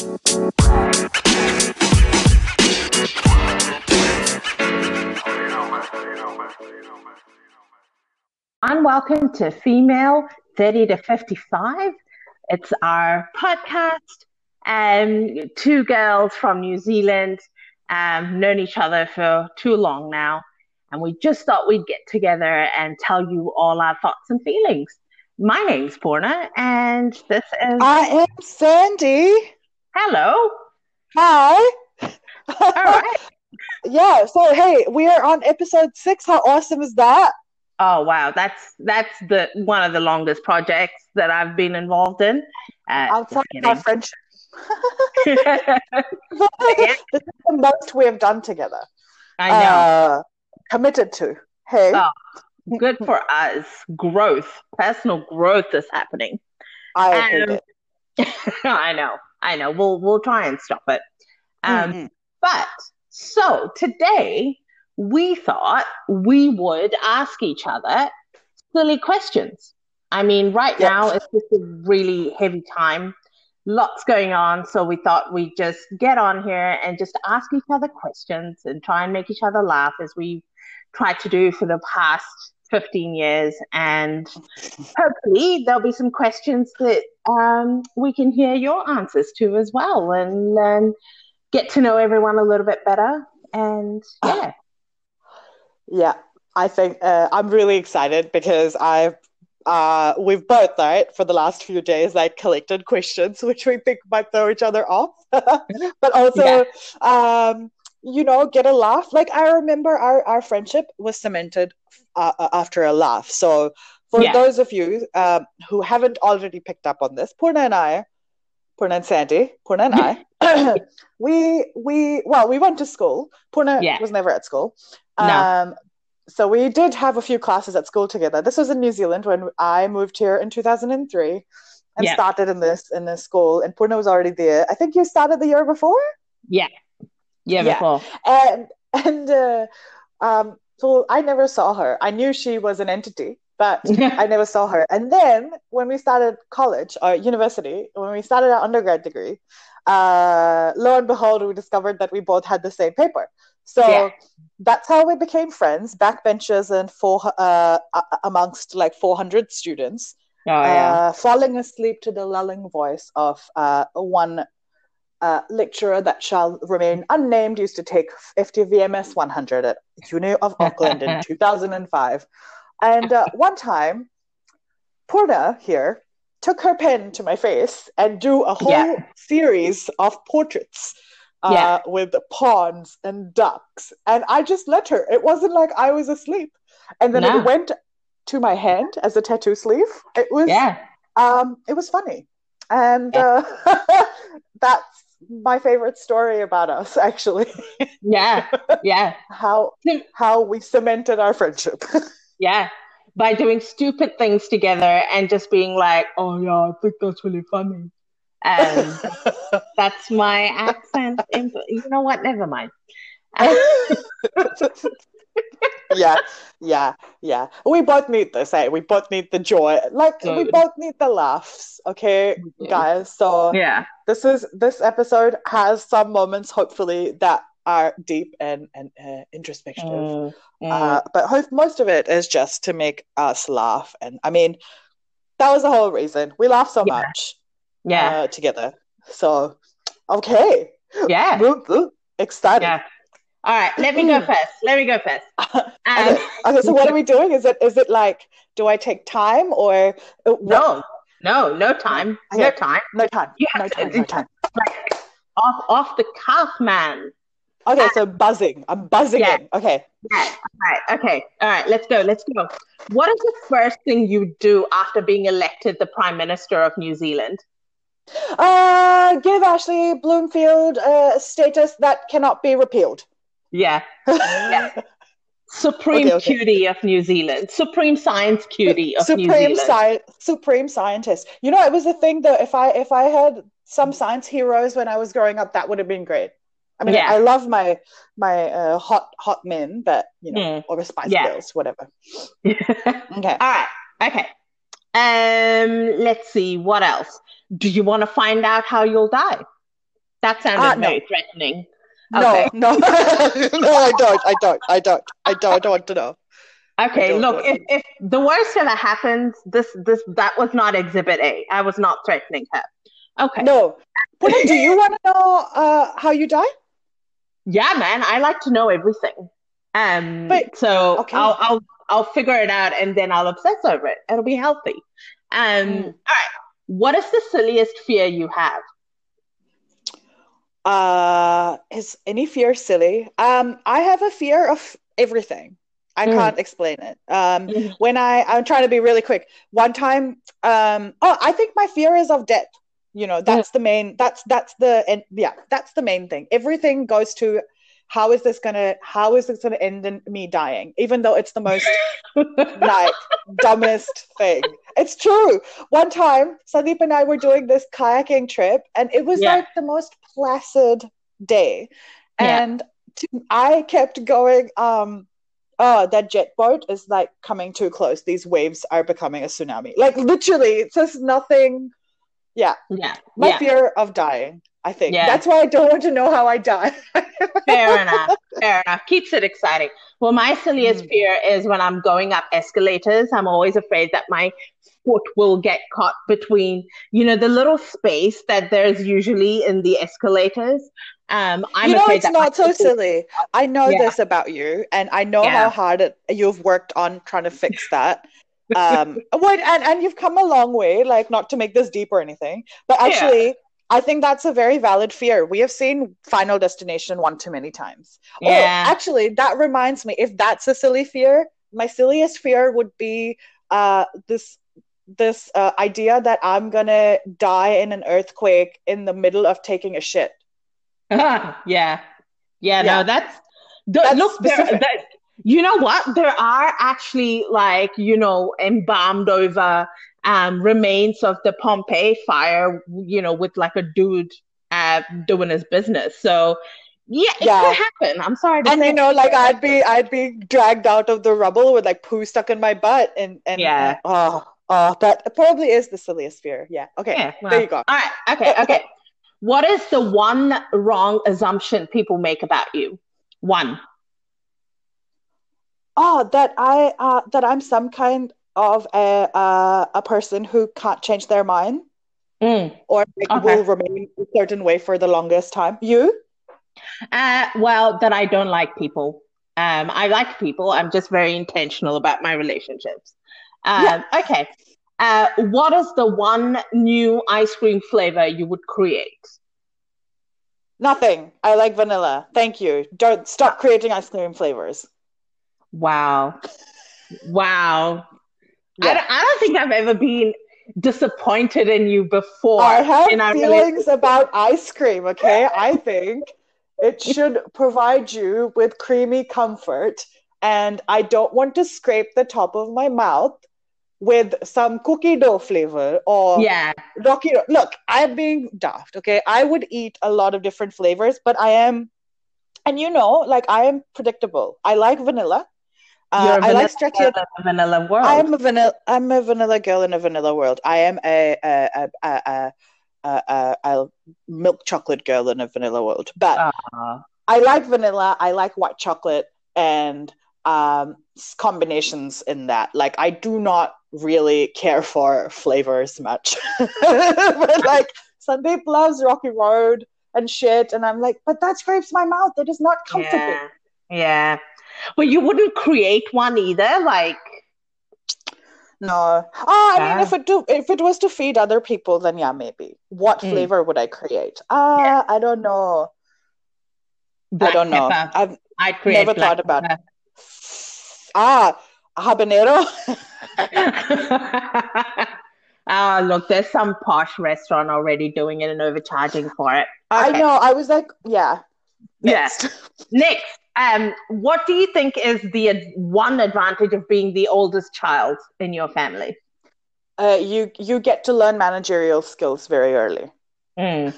And welcome to Female 30 to 55. It's our podcast. Um, two girls from New Zealand, um, known each other for too long now. And we just thought we'd get together and tell you all our thoughts and feelings. My name's Purna, and this is. I am Sandy. Hello. Hi. All right. yeah. So hey, we are on episode six. How awesome is that? Oh wow, that's that's the one of the longest projects that I've been involved in. Uh, Outside our friendship. Yeah. this is the most we have done together. I know. Uh, committed to. Hey, Oh. Good for us. Growth, personal growth is happening. I um. I know, I know. We'll we'll try and stop it. Um, Mhm. But so today we thought we would ask each other silly questions. I mean, right Yes. now it's just a really heavy time, lots going on. So we thought we'd just get on here and just ask each other questions and try and make each other laugh as we tried to do for the past 15 years. And hopefully there'll be some questions that um, we can hear your answers to as well and um, get to know everyone a little bit better. And yeah, Yeah, I think uh, I'm really excited because I've uh, we've both right for the last few days like collected questions which we think might throw each other off, but also um, you know get a laugh. Like I remember our our friendship was cemented uh, uh, after a laugh. So for Yeah. those of you um, who haven't already picked up on this, Purna and I, Purna and Sandy, Purna and I, we we well we went to school. Purna Yeah. was never at school. No. Um, so we did have a few classes at school together. This was in New Zealand when I moved here in 2003 and started in this in this school. And Purna was already there. I think you started the year before. yeah, yeah, Yeah. before. And and uh, um, so I never saw her. I knew she was an entity, but I never saw her. And then when we started college or university, when we started our undergrad degree, uh, lo and behold, we discovered that we both had the same paper. So Yeah. that's how we became friends, backbenchers and four uh, amongst like 400 students, Oh yeah, uh, falling asleep to the lulling voice of uh, one uh, lecturer that shall remain unnamed used to take FTVMS 100 at Uni of Auckland in 2005. And uh, one time, Purna here took her pen to my face and drew a whole Yeah. series of portraits uh, Yeah. with ponds and ducks. And I just let her. It wasn't like I was asleep. And then No. it went to my hand as a tattoo sleeve. It was yeah. um, it was funny, and uh, that's my favorite story about us. Actually, Yeah, yeah, how how we cemented our friendship. yeah. By doing stupid things together and just being like, "Oh yeah, I think that's really funny," um, and that's my accent. You know what? Never mind. yeah, yeah, yeah. We both need this. Hey, we both need the joy. Like we both need the laughs. Okay, We do. guys. So yeah, this is this episode has some moments, hopefully, that are deep and and uh, introspective. Mm, mm. Uh, but hope most of it is just to make us laugh. And I mean, that was the whole reason. We laugh so Yeah. much yeah, uh, together. So, okay. yeah, Woo, woo. Excited. yeah. All right, let me go first. Let me go first. Um, okay. okay, so what are we doing? Is it is it like, do I take time or uh, what- no, no, no time, no time. No time. You No time. to- No time. Like off, off the cuff, man. Okay, so buzzing. I'm buzzing Yeah. in. Okay. Yeah. All right. Okay. All right. Let's go. Let's go. What is the first thing you do after being elected the Prime Minister of New Zealand? Uh, give Ashley Bloomfield a status that cannot be repealed. Yeah. Yeah. Supreme Okay, okay. cutie of New Zealand. Supreme science cutie of New supreme Zealand. sci- supreme scientist. You know, it was a thing that if I if I had some science heroes when I was growing up, that would have been great. I mean, Yeah. I love my my uh, hot hot men, but you know, Mm. or the Spice Yeah. Girls, whatever. Okay. All right. Okay. Um. Let's see. What else? Do you want to find out how you'll die? That sounded no. very threatening. No, Okay. no, no, I don't. I don't. I don't. I don't. I don't want to know. Okay, look, if, if the worst ever happens, this this that was not exhibit A. I was not threatening her. Okay. No. Purna, do you want to know uh, how you die? Yeah, man, I like to know everything. Um, But- so okay. I'll I'll I'll figure it out and then I'll obsess over it. It'll be healthy. Um, Mm. all right. What is the silliest fear you have? Uh, is any fear silly? Um, I have a fear of everything. I Mm. can't explain it. Um, Mhm. when I I'm trying to be really quick. One time, um, oh, I think my fear is of death. You know, that's the main. That's that's the and yeah, that's the main thing. Everything goes to how is this gonna how is this gonna end in me dying? Even though it's the most like dumbest thing. It's true. One time, Sandeep and I were doing this kayaking trip, and it was Yeah. like the most placid day. Yeah. And I kept going, um, oh, that jet boat is like coming too close. These waves are becoming a tsunami. Like literally, it says nothing. Yeah, Yeah, my yeah. fear of dying. I think Yeah. that's why I don't want to know how I die. Fair enough. Fair enough. Keeps it exciting. Well, my silliest Mm. fear is when I'm going up escalators. I'm always afraid that my foot will get caught between, you know, the little space that there's usually in the escalators. Um, I'm you know, it's not so silly. I know Yeah. this about you, and I know Yeah. how hard it, you've worked on trying to fix that. Um, what and and you've come a long way. Like, not to make this deep or anything, but Yeah. actually, I think that's a very valid fear. We have seen Final Destination one too many times. Oh, Yeah. actually, that reminds me. If that's a silly fear, my silliest fear would be uh this this uh, idea that I'm gonna die in an earthquake in the middle of taking a shit. yeah. Yeah, Yeah. no, that's, That's look, there, that, you know what? There are actually like, you know, embalmed over um, remains of the Pompeii fire, you know, with like a dude uh, doing his business. So, yeah, it Yeah. could happen. I'm sorry to and you know like i'd be i'd be dragged out of the rubble with like poo stuck in my butt and and Yeah. oh oh that probably is the silliest fear yeah okay Yeah, there you go All right. Okay. Okay. What is the one wrong assumption people make about you? One. oh that i uh that i'm some kind of a uh, a person who can't change their mind Mm. or like Okay. will remain a certain way for the longest time you Uh, well, that I don't like people. Um, I like people. I'm just very intentional about my relationships. Um, Yeah. Okay. Uh, what is the one new ice cream flavor you would create? nothing i like vanilla thank you don't stop creating ice cream flavors Wow. Wow. I, don't, I don't think I've ever been disappointed in you before. I have in our feelings about ice cream, okay? I think it should provide you with creamy comfort, and I don't want to scrape the top of my mouth with some cookie dough flavor or Yeah. rocky. Look, I'm being daft, okay? I would eat a lot of different flavors, but I am, and you know, like I am predictable. I like vanilla. Uh, You're a I vanilla like stretchy. girl in a vanilla world. I am a vanilla. I'm a vanilla girl in a vanilla world. I am a a a a, a, a, a milk chocolate girl in a vanilla world. But Aw. I like vanilla. I like white chocolate and um combinations in that. Like I do not really care for flavors much, but like Sandeep loves Rocky Road and shit, and I'm like, but that scrapes my mouth. It is not comfortable. Yeah. Yeah. But you wouldn't create one either. Like, No. Oh, I mean, if it do, if it was to feed other people, then yeah, maybe. What Mm. flavor would I create? Ah, I don't know. black I don't know. pepper. I've I'd create never thought about pepper. Ah habanero. Oh, look, there's some posh restaurant already doing it and overcharging for it. I know. I was like, yeah. Yeah. Next. Next, um, what do you think is the ad- one advantage of being the oldest child in your family? Uh, you you get to learn managerial skills very early, Mm.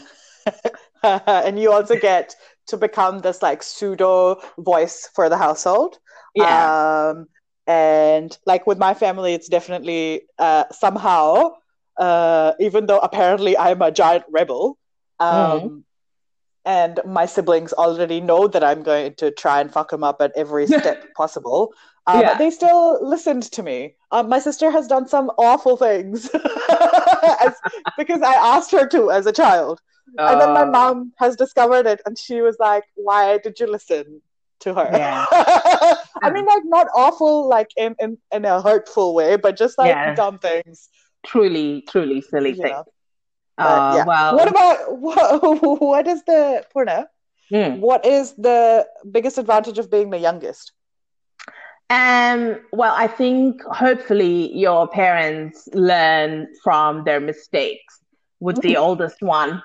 and you also get to become this like pseudo voice for the household. Yeah. Um, and like with my family, it's definitely uh, somehow, uh, even though apparently I'm a giant rebel, um, and my siblings already know that I'm going to try and fuck them up at every step possible. Uh, yeah. But they still listened to me. Um, my sister has done some awful things as, because I asked her to as a child. Uh, and then my oh. mom has discovered it and she was like, Why did you listen to her? Yeah. I mean, like, not awful, like in, in, in a hurtful way, but just like yeah. dumb things. Truly, truly silly things. Uh, yeah. Well, what about what, what is the Purna? Hmm. What is the biggest advantage of being the youngest? Um, well, I think hopefully your parents learn from their mistakes with the oldest one.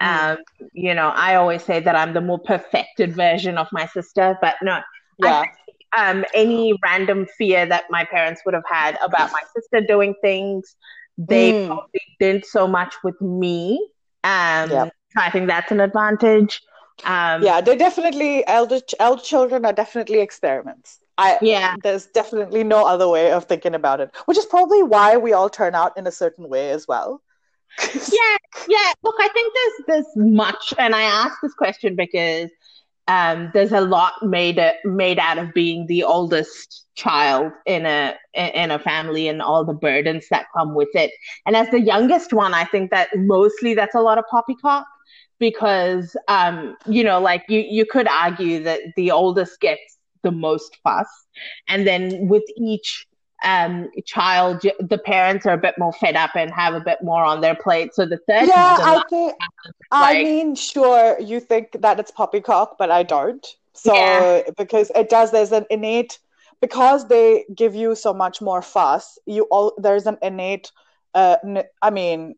Mm. Um, you know, I always say that I'm the more perfected version of my sister, but no, yeah. Think, um, any random fear that my parents would have had about my sister doing things, they mm. probably didn't so much with me. Um, yep. so I think that's an advantage. Um, yeah, they definitely elder elder children are definitely experiments. I yeah, there's definitely no other way of thinking about it, which is probably why we all turn out in a certain way as well. Yeah, yeah. Look, I think there's there's much, and I ask this question because um, there's a lot made made out of being the oldest child in a in a family and all the burdens that come with it. And as the youngest one, I think that mostly that's a lot of poppycock because um, you know, like you you could argue that the oldest gets the most fuss, and then with each um, child, the parents are a bit more fed up and have a bit more on their plate. So the third, yeah, I think. I mean, sure, you think that it's poppycock, but I don't. So yeah. because it does, there's an innate because they give you so much more fuss. You all there's an innate, uh, n- I mean,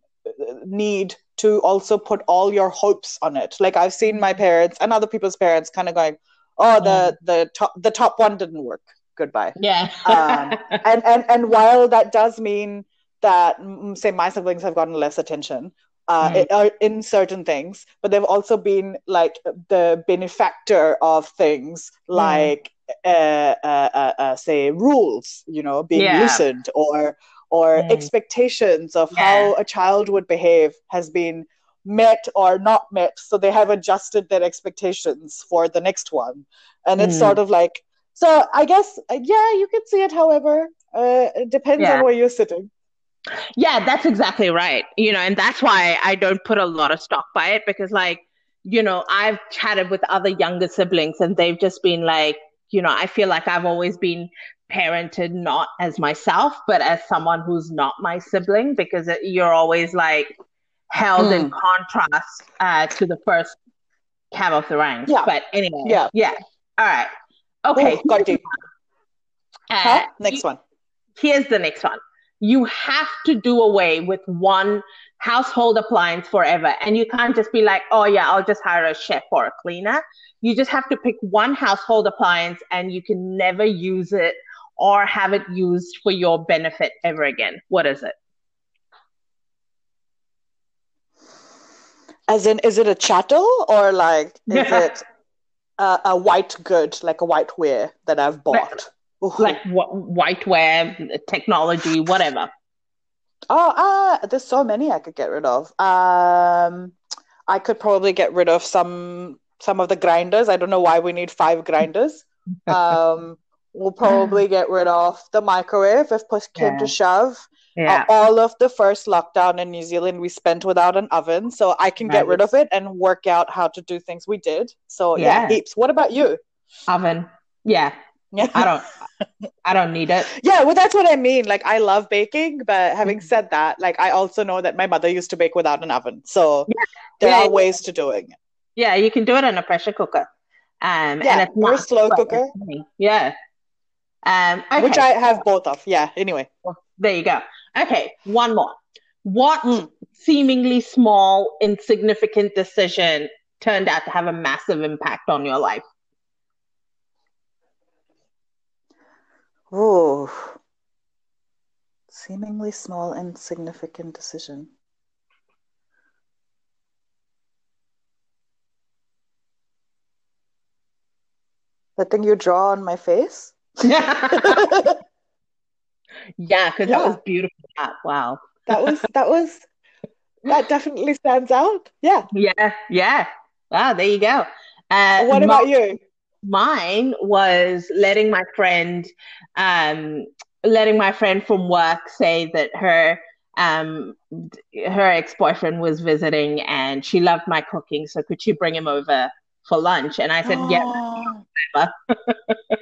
need to also put all your hopes on it. Like I've seen my parents and other people's parents kind of going, "Oh, the the top the top one didn't work." Goodbye. Yeah. um, and, and, and while that does mean that, say, my siblings have gotten less attention, uh, mm. in certain things, but they've also been like the benefactor of things mm. like, uh, uh, uh, uh, say, rules, you know, being yeah. loosened or or mm. expectations of yeah. how a child would behave has been met or not met. So they have adjusted their expectations for the next one, and it's mm. sort of like so I guess, uh, yeah, you could see it. However, uh, it depends yeah. on where you're sitting. Yeah, that's exactly right. You know, and that's why I don't put a lot of stock by it because, like, you know, I've chatted with other younger siblings and they've just been like, you know, I feel like I've always been parented not as myself, but as someone who's not my sibling because you're always like held in hmm. contrast uh, to the first cab of the ranks. Yeah. But anyway, yeah. Yeah. All right. Okay. Ooh, got you. Uh, huh? Next one. Here's the next one. You have to do away with one household appliance forever. And you can't just be like, oh, yeah, I'll just hire a chef or a cleaner. You just have to pick one household appliance and you can never use it or have it used for your benefit ever again. What is it? As in, is it a chattel or like, is it uh, a white good, like a white whiteware that I've bought. Like, like whiteware, technology, whatever. Oh, uh, there's so many I could get rid of. Um, I could probably get rid of some some of the grinders. I don't know why we need five grinders. Um, we'll probably get rid of the microwave if push came yeah. to shove. Yeah. Uh, all of the first lockdown in New Zealand we spent without an oven, so I can get rid of it and work out how to do things we did. So yeah, yeah heaps. What about you? Oven. Yeah. Yeah. I don't I don't need it. Yeah, well that's what I mean. Like I love baking, but having said that, like I also know that my mother used to bake without an oven. So yeah. there yeah, are ways to doing it. Yeah, you can do it in a pressure cooker. Um yeah, and it's not slow cooker. Yeah. Um okay. which I have both of. Yeah, anyway. Well, there you go. Okay, one more. What mm. seemingly small, insignificant decision turned out to have a massive impact on your life? Oh, seemingly small, insignificant decision. The thing you draw on my face? Yeah, because yeah. that was beautiful. Wow. That was that was that definitely stands out. Yeah. Yeah, yeah. Wow, there you go. Uh, what about my, you? Mine was letting my friend, um, letting my friend from work say that her um, her ex boyfriend was visiting and she loved my cooking, so could she bring him over for lunch? And I said, oh. yeah.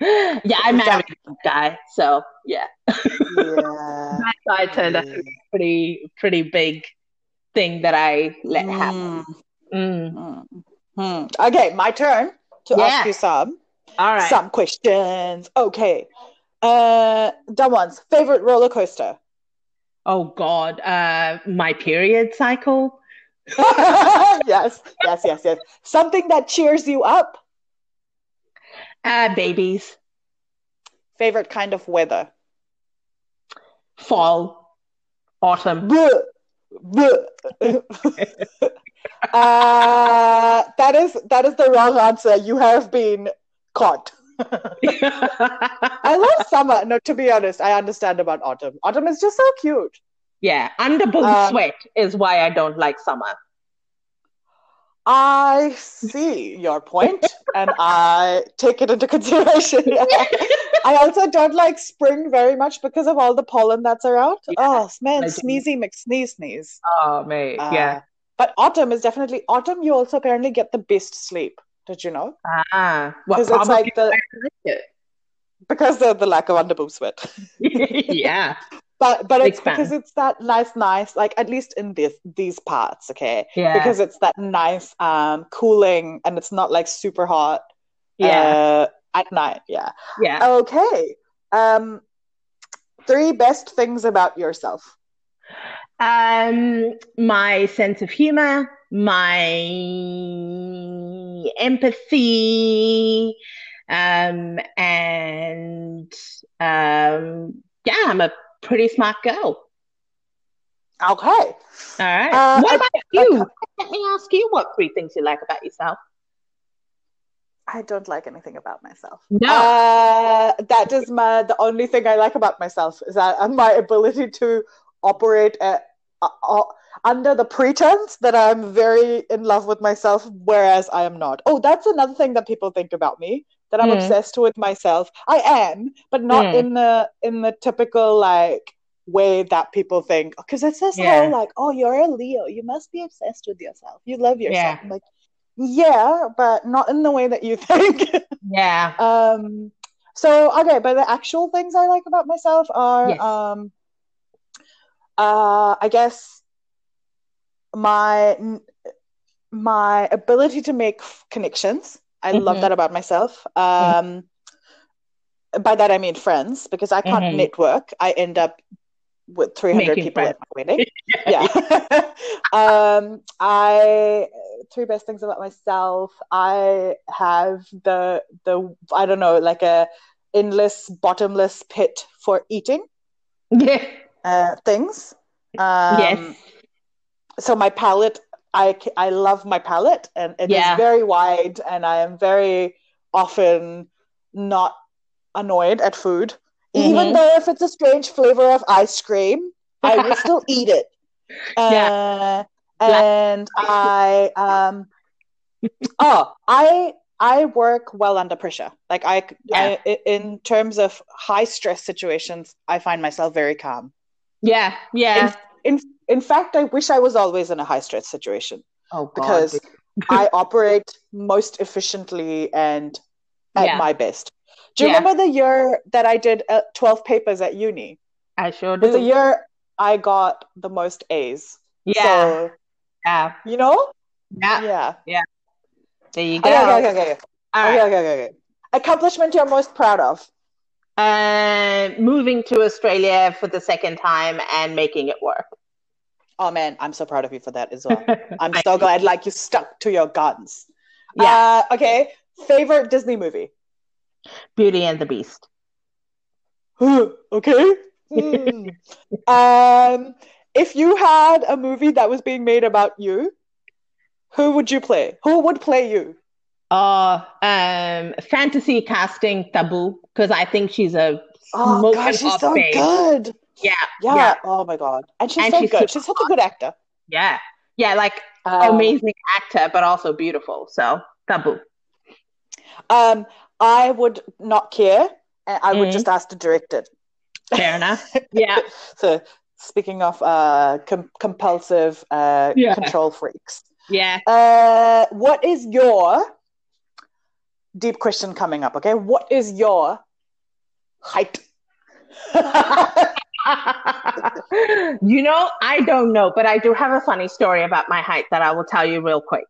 yeah, I married a guy, so yeah. yeah. that guy turned out to be a pretty pretty big thing that I let mm. happen. Mm. Mm. Okay, my turn to yeah. ask you some. All right. Some questions. Okay. Uh dumb ones. Favorite roller coaster? Oh God. Uh my period cycle. yes, yes, yes, yes. Something that cheers you up. Uh babies. Favorite kind of weather? Fall. Autumn. uh, that is that is the wrong answer. You have been caught. I love summer. No, to be honest, I understand about autumn. Autumn is just so cute. Yeah, underboob um, sweat is why I don't like summer. I see your point, and I take it into consideration. Yeah. I also don't like spring very much because of all the pollen that's around. Yeah, oh man, sneezy McSneeze sneeze. Oh mate, uh, yeah. But autumn is definitely autumn. You also apparently get the best sleep. Did you know? Ah, because it's like the because of the lack of underboob sweat. yeah, but but it's because it's that nice, nice. Like at least in this these parts, okay. Yeah. Because it's that nice, um, cooling, and it's not like super hot. Yeah. Uh, at night. Yeah. Yeah. Okay. Um, three best things about yourself. Um, my sense of humor, my empathy, um, and um, yeah, I'm a pretty smart girl. Okay. All right. Uh, what about you? Let me ask you what three things you like about yourself. I don't like anything about myself. No. Uh, that is my the only thing I like about myself is that my ability to operate at uh, uh, under the pretense that I'm very in love with myself, whereas I am not. Oh, that's another thing that people think about me that I'm mm. obsessed with myself. I am, but not mm. in the in the typical like way that people think. Because it's this yeah. whole like, oh, you're a Leo, you must be obsessed with yourself. You love yourself. Yeah. like, yeah, but not in the way that you think. yeah. Um. So okay, but the actual things I like about myself are yes. um uh, I guess my my ability to make connections. I mm-hmm. love that about myself. Um, mm-hmm. By that I mean friends, because I can't mm-hmm. network. I end up with 300 Making people friends. at my wedding. yeah. um, I three best things about myself. I have the the I don't know like a endless bottomless pit for eating. Yeah uh, things. Um, yes. So my palate, I I love my palate, and it yeah. is very wide, and I am very often not annoyed at food, mm-hmm. even though if it's a strange flavor of ice cream, I will still eat it. Uh, yeah. And yeah. I um oh I I work well under pressure. Like I, yeah. I, in terms of high stress situations, I find myself very calm. Yeah, yeah. In, in, in fact, I wish I was always in a high stress situation. Oh, God. Because I operate most efficiently and at yeah. my best. Do you yeah. remember the year that I did uh, 12 papers at uni? I sure do. It was the year I got the most A's. Yeah. So, yeah. You know? Yeah. Yeah. Yeah. There you go. Okay, okay, okay. okay. All okay, right. okay, okay, okay. Accomplishment you're most proud of? and moving to Australia for the second time and making it work. Oh man, I'm so proud of you for that as well. I'm so glad like you stuck to your guns. Yeah. Uh, okay. Favorite Disney movie? Beauty and the Beast. okay. Mm. um, if you had a movie that was being made about you, who would you play? Who would play you? uh um fantasy casting Tabu because I think she's a oh god she's so good yeah, yeah, yeah oh my god and she's and so she's good she's such a good actor yeah Yeah, like Um, amazing actor, but also beautiful. So Tabu. Um, I would not care. I would Mhm. just ask to direct it. Fair enough. Yeah. So speaking of uh, com- compulsive uh, Yeah. control freaks, Yeah. uh, what is your deep question coming up? Okay, what is your height? you know, I don't know, but I do have a funny story about my height that I will tell you real quick.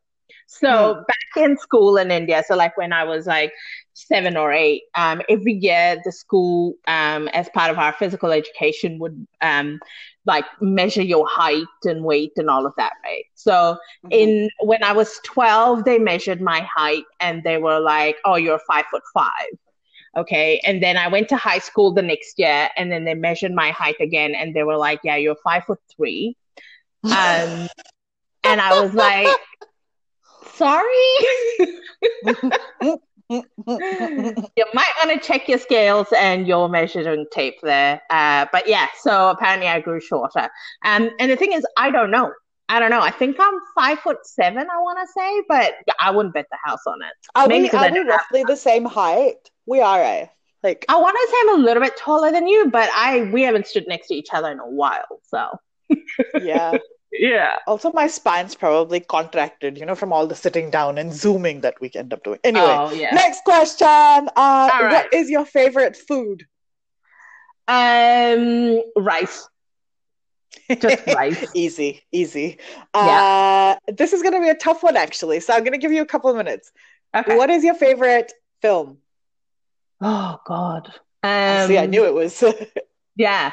So Hmm. back in school in India, so like when I was like seven or eight, um, every year the school, um, as part of our physical education, would um, like measure your height and weight and all of that, right? So in when I was 12, they measured my height and they were like, "Oh, you're five foot five. Okay. And then I went to high school the next year and then they measured my height again and they were like, Yeah, you're five foot three. Um, and I was like, Sorry. you might want to check your scales and your measuring tape there. Uh, but yeah, so apparently I grew shorter. Um, and the thing is, I don't know. I don't know. I think I'm five foot seven, I want to say, but I wouldn't bet the house on it. Are Maybe we, are we roughly the same height? We are, eh? Like, I want to say I'm a little bit taller than you, but I we haven't stood next to each other in a while. So yeah. yeah, Also, my spine's probably contracted, you know, from all the sitting down and zooming that we end up doing. Anyway, oh yeah. next question. Uh, right. What is your favorite food? Um, rice. Just rice. easy, easy. Uh, this is going to be a tough one, actually. So I'm going to give you a couple of minutes. Okay. What is your favorite film? Oh God. See, I Um, knew it was. Yeah.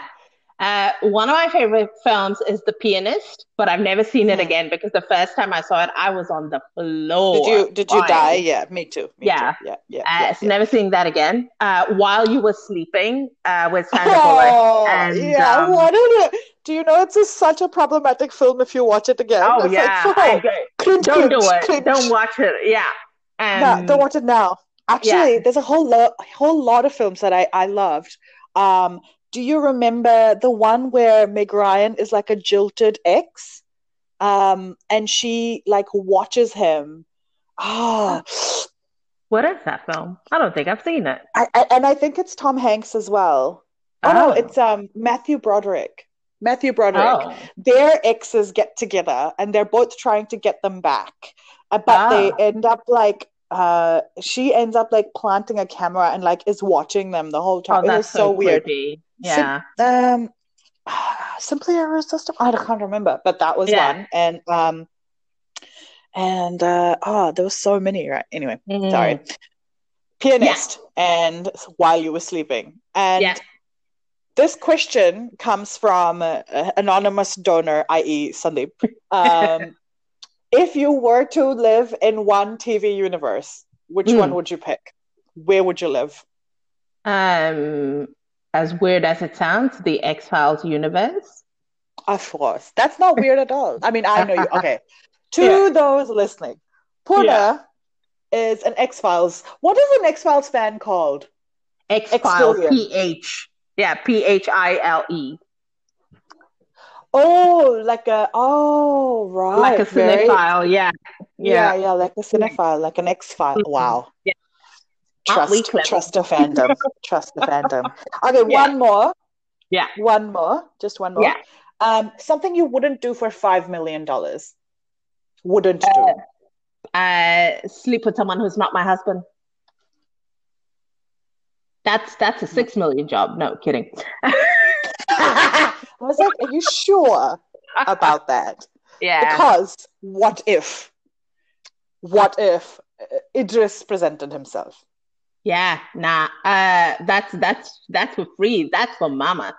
Uh, one of my favorite films is The Pianist, but I've never seen it Hmm. again because the first time I saw it, I was on the floor. did you did you die? Yeah, me too. me Yeah. too. yeah, yeah. Uh, yeah, so yeah. never seeing that again. Uh, while you were sleeping, uh, with Sandra Bullock. Oh, and, yeah. um, what it? Do you know it's a, such a problematic film if you watch it again? Oh It's yeah, like, oh, cringe, don't do it. cringe. Don't watch it. Yeah. No, Um, don't watch it now. Actually, there's a whole lot, whole lot of films that I I loved. Um, do you remember the one where Meg Ryan is like a jilted ex, um, and she like watches him? Ah, What is that film? I don't think I've seen it. I, I, and I think it's Tom Hanks as well. Oh no, Oh. it's um Matthew Broderick. Matthew Broderick. Oh. Their exes get together and they're both trying to get them back. Uh, but they Ah. end up like uh she ends up like planting a camera and like is watching them the whole Oh, time. It was that's so weird. creepy. Sim- Yeah. Um Simply Irresistible. I can't remember, but that was Yeah. one. And um and uh oh there was so many, right? Anyway, Mm. sorry. Pianist and while you were sleeping. And Yeah. this question comes from uh, anonymous donor, i.e., Sandeep. Um, if you were to live in one TV universe, which Hmm. one would you pick? Where would you live? Um, as weird as it sounds, the X Files universe. Of course. That's not weird at all. I mean, I know you. Okay. To Yeah. those listening, Purna Yeah. is an X Files. What is an X Files fan called? X Files, P H. Yeah, P H I L E. Oh, like a, oh, right. Like a cinephile. Yeah. Yeah, Yeah. yeah, like a cinephile, like an X file. Mhm. Wow. Yeah. Trust, trust the fandom. Trust the fandom. Okay, Yeah. one more. Yeah. One more. Just one more. Yeah. Um, something you wouldn't do for five million dollars. Wouldn't do. Uh, sleep with someone who's not my husband. That's that's a six million job. No kidding. I was like, are you sure about that? Yeah. Because what if? What if uh, Idris presented himself? Yeah. Nah. Uh, that's that's that's for free. That's for mama.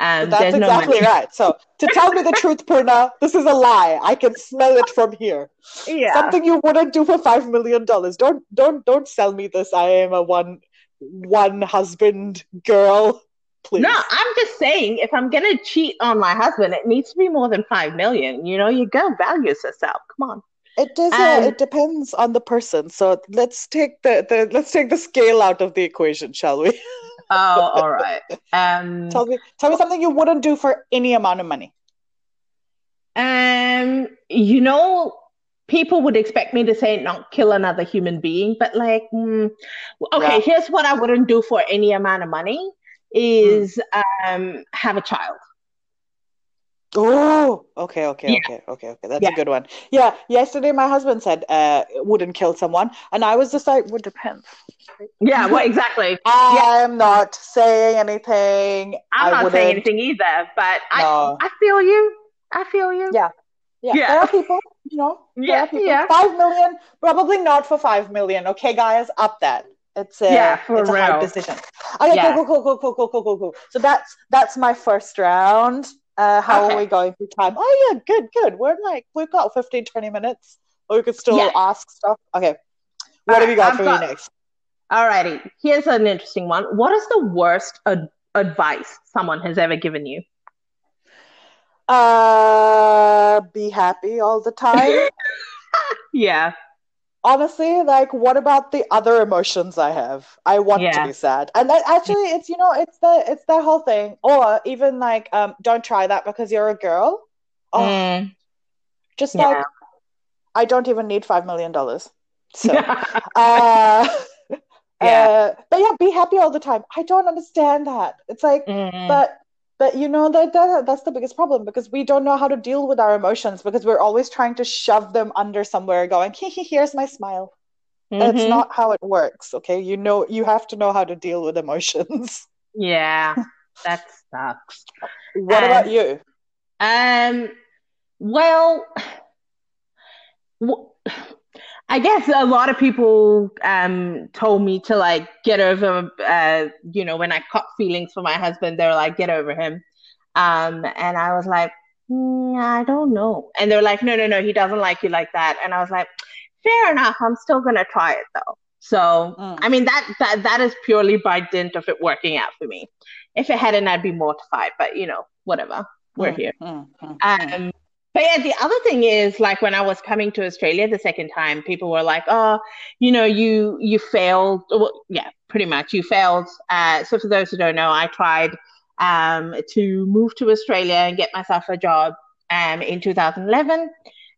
Um, That's there's no exactly right. So to tell me the truth, Purna, this is a lie. I can smell it from here. Yeah. Something you wouldn't do for five million dollars. Don't don't don't sell me this. I am a one one husband girl. Please. No, I'm just saying if I'm gonna cheat on my husband, it needs to be more than five million. You know, you go values yourself. Come on. It does. Um, it depends on the person. So let's take the, the let's take the scale out of the equation, shall we? Oh, all right. Um, tell me tell me something you wouldn't do for any amount of money. Um, you know, people would expect me to say not kill another human being, but like, mm, okay, yeah. here's what I wouldn't do for any amount of money is mm. um have a child. Oh, okay, okay, yeah. okay, okay, okay. That's yeah. a good one. Yeah, yesterday my husband said uh wouldn't kill someone, and I was just like, would depend. Yeah, well, exactly. I am not saying anything. I'm I not saying anything either, but no. I I feel you. I feel you. Yeah. Yeah. yeah. There are people, you know. Yeah. People. Yeah. Five million, probably not for five million. Okay, guys, up that. It's a yeah, for it's real. a hard decision. Okay, yeah. cool, cool, cool, cool, cool, cool, cool, cool. So that's that's my first round. Uh, how okay. are we going through time? Oh yeah, good, good. We're like we've got 15, 20 minutes. we could still yeah. ask stuff. Okay. What All have you got I've for got, me next? Alrighty. Here's an interesting one. What is the worst ad- advice someone has ever given you? Uh, be happy all the time. yeah. Honestly, like, what about the other emotions I have? I want yeah. to be sad, and that, actually, it's you know, it's the it's that whole thing, or even like, um, don't try that because you're a girl. Oh, mm. just yeah. like, I don't even need five million dollars. So, uh, yeah. Uh, but yeah, be happy all the time. I don't understand that. It's like, mm-hmm. but but you know that, that that's the biggest problem because we don't know how to deal with our emotions because we're always trying to shove them under somewhere, going, "Here's my smile." Mm-hmm. That's not how it works. Okay, you know, you have to know how to deal with emotions. Yeah, that sucks. what um, about you? Um, well. W- I guess a lot of people um, told me to like get over, uh, you know, when I caught feelings for my husband, they were like, get over him. Um, and I was like, mm, I don't know. And they're like, no, no, no, he doesn't like you like that. And I was like, fair enough. I'm still going to try it though. So, mm. I mean, that, that, that is purely by dint of it working out for me. If it hadn't, I'd be mortified, but you know, whatever. We're mm, here. Mm, mm, um, but yeah, the other thing is like when I was coming to Australia the second time, people were like, "Oh, you know, you you failed." Well, yeah, pretty much, you failed. Uh, so for those who don't know, I tried um, to move to Australia and get myself a job um, in 2011,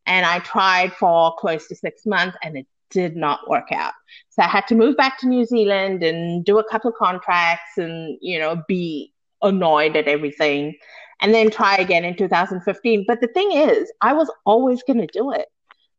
and I tried for close to six months, and it did not work out. So I had to move back to New Zealand and do a couple of contracts, and you know, be annoyed at everything and then try again in 2015. But the thing is, I was always going to do it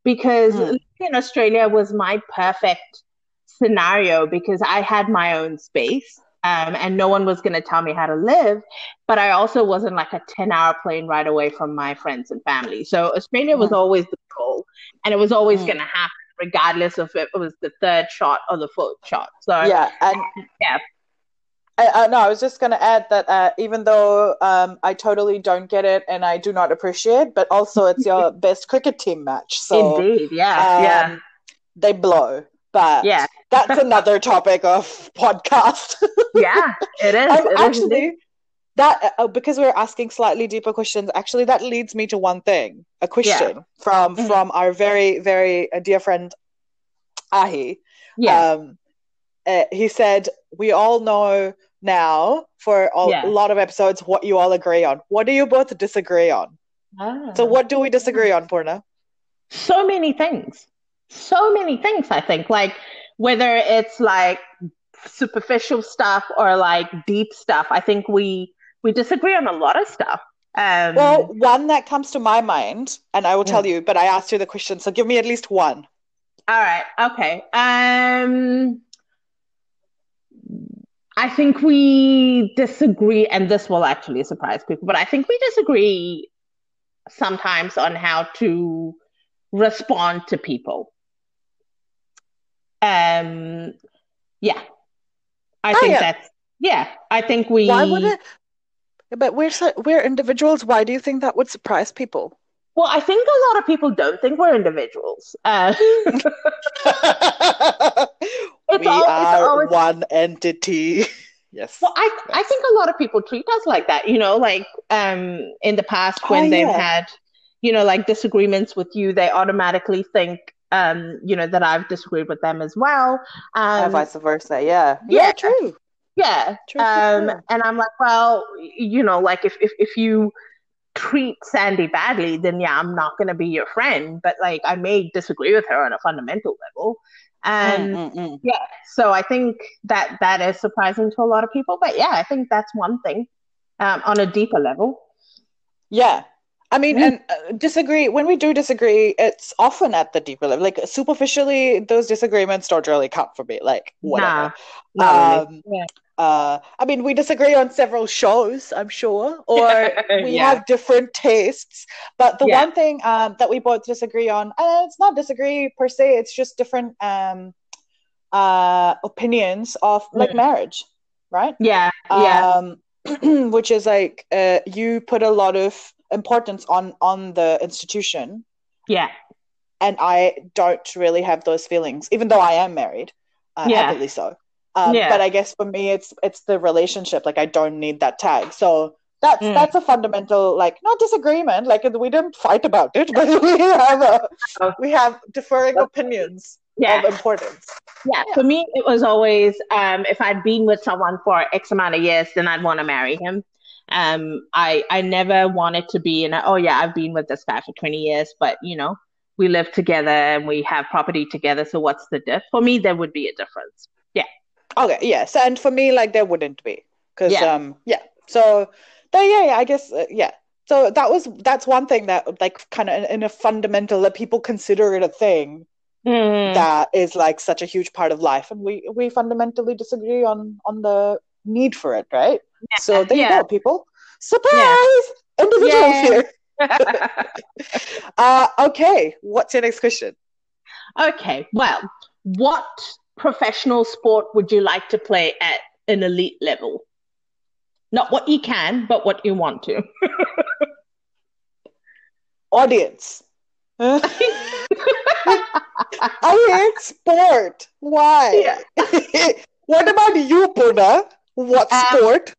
because mm. in Australia was my perfect scenario because I had my own space. Um, and no one was going to tell me how to live, but I also wasn't like a 10 hour plane ride away from my friends and family. So Australia was mm. always the goal and it was always mm. going to happen regardless of if it was the third shot or the fourth shot. So yeah, and yeah, I, no, I was just going to add that uh, even though um, I totally don't get it and I do not appreciate, but also it's your best cricket team match. So indeed, yeah, um, yeah, they blow. But yeah, that's another topic of podcast. yeah, it is. It actually, is that uh, because we're asking slightly deeper questions, actually, that leads me to one thing: a question yeah. from mm-hmm. from our very very uh, dear friend Ahi. Yeah. Um, uh, he said, "We all know now for a, yeah. a lot of episodes what you all agree on. What do you both disagree on? Ah. So what do we disagree on, Purna? So many things. So many things, I think. Like whether it's like superficial stuff or like deep stuff. I think we we disagree on a lot of stuff. Um, well, one that comes to my mind, and I will tell yeah. you, but I asked you the question, so give me at least one. All right. Okay. Um I think we disagree, and this will actually surprise people, but I think we disagree sometimes on how to respond to people. Um, yeah, I oh, think yeah. that's yeah. I think we. Why would it? But we're we're individuals. Why do you think that would surprise people? Well, I think a lot of people don't think we're individuals. Uh, we all, are always, one entity. yes. Well, I yes. I think a lot of people treat us like that. You know, like um in the past when oh, they've yeah. had, you know, like disagreements with you, they automatically think um you know that I've disagreed with them as well. Um, and vice versa. Yeah. Yeah. yeah true. Yeah. True, um, true. and I'm like, well, you know, like if if if you treat Sandy badly, then yeah, I'm not going to be your friend. But like, I may disagree with her on a fundamental level. And mm, mm, mm. yeah, so I think that that is surprising to a lot of people. But yeah, I think that's one thing um, on a deeper level. Yeah, I mean, mm. and uh, disagree when we do disagree, it's often at the deeper level. Like superficially, those disagreements don't really count for me. Like whatever. Nah, um, really. yeah. Uh, I mean, we disagree on several shows, I'm sure, or we yeah. have different tastes. But the yeah. one thing um, that we both disagree on, and it's not disagree per se, it's just different um, uh, opinions of like mm. marriage, right? Yeah, yeah. Um, which is like uh, you put a lot of importance on on the institution yeah and i don't really have those feelings even though i am married uh, yeah. happily so um, yeah. but i guess for me it's it's the relationship like i don't need that tag so that's mm. that's a fundamental like not disagreement like we didn't fight about it but we have a we have differing opinions yeah. of importance yeah, yeah, for me it was always um, if i'd been with someone for x amount of years then i'd want to marry him um, I I never wanted to be in a, oh yeah, I've been with this guy for 20 years, but you know, we live together and we have property together. So what's the diff? For me, there would be a difference. Yeah. Okay. Yes, and for me, like there wouldn't be because yeah. um yeah. So yeah, yeah I guess uh, yeah. So that was that's one thing that like kind of in, in, a fundamental that people consider it a thing mm. that is like such a huge part of life, and we we fundamentally disagree on on the need for it, right? Yeah. So there yeah. you go, people. Surprise! Individuals here. uh, okay, what's your next question? Okay, well, what professional sport would you like to play at an elite level? Not what you can, but what you want to. Audience. I hate sport. Why? Yeah. what about you, Purna? What um, sport?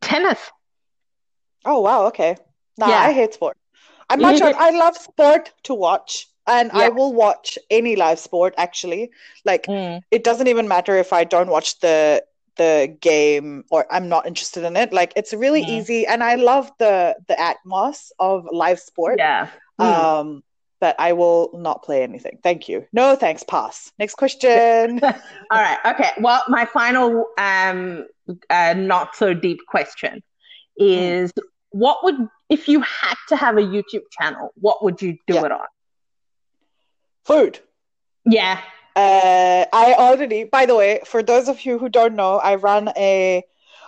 Tennis. Oh wow, okay. Nah, yeah. I hate sport. I'm not sure. I love sport to watch, and yeah. I will watch any live sport. Actually, like mm. it doesn't even matter if I don't watch the the game or I'm not interested in it. Like it's really mm. easy, and I love the the atmos of live sport. Yeah. Mm. Um, but I will not play anything. Thank you. No, thanks. Pass. Next question. All right. Okay. Well, my final um uh, not so deep question is mm. what would if you had to have a YouTube channel, what would you do yeah. it on? Food. Yeah. Uh, I already, by the way, for those of you who don't know, I run a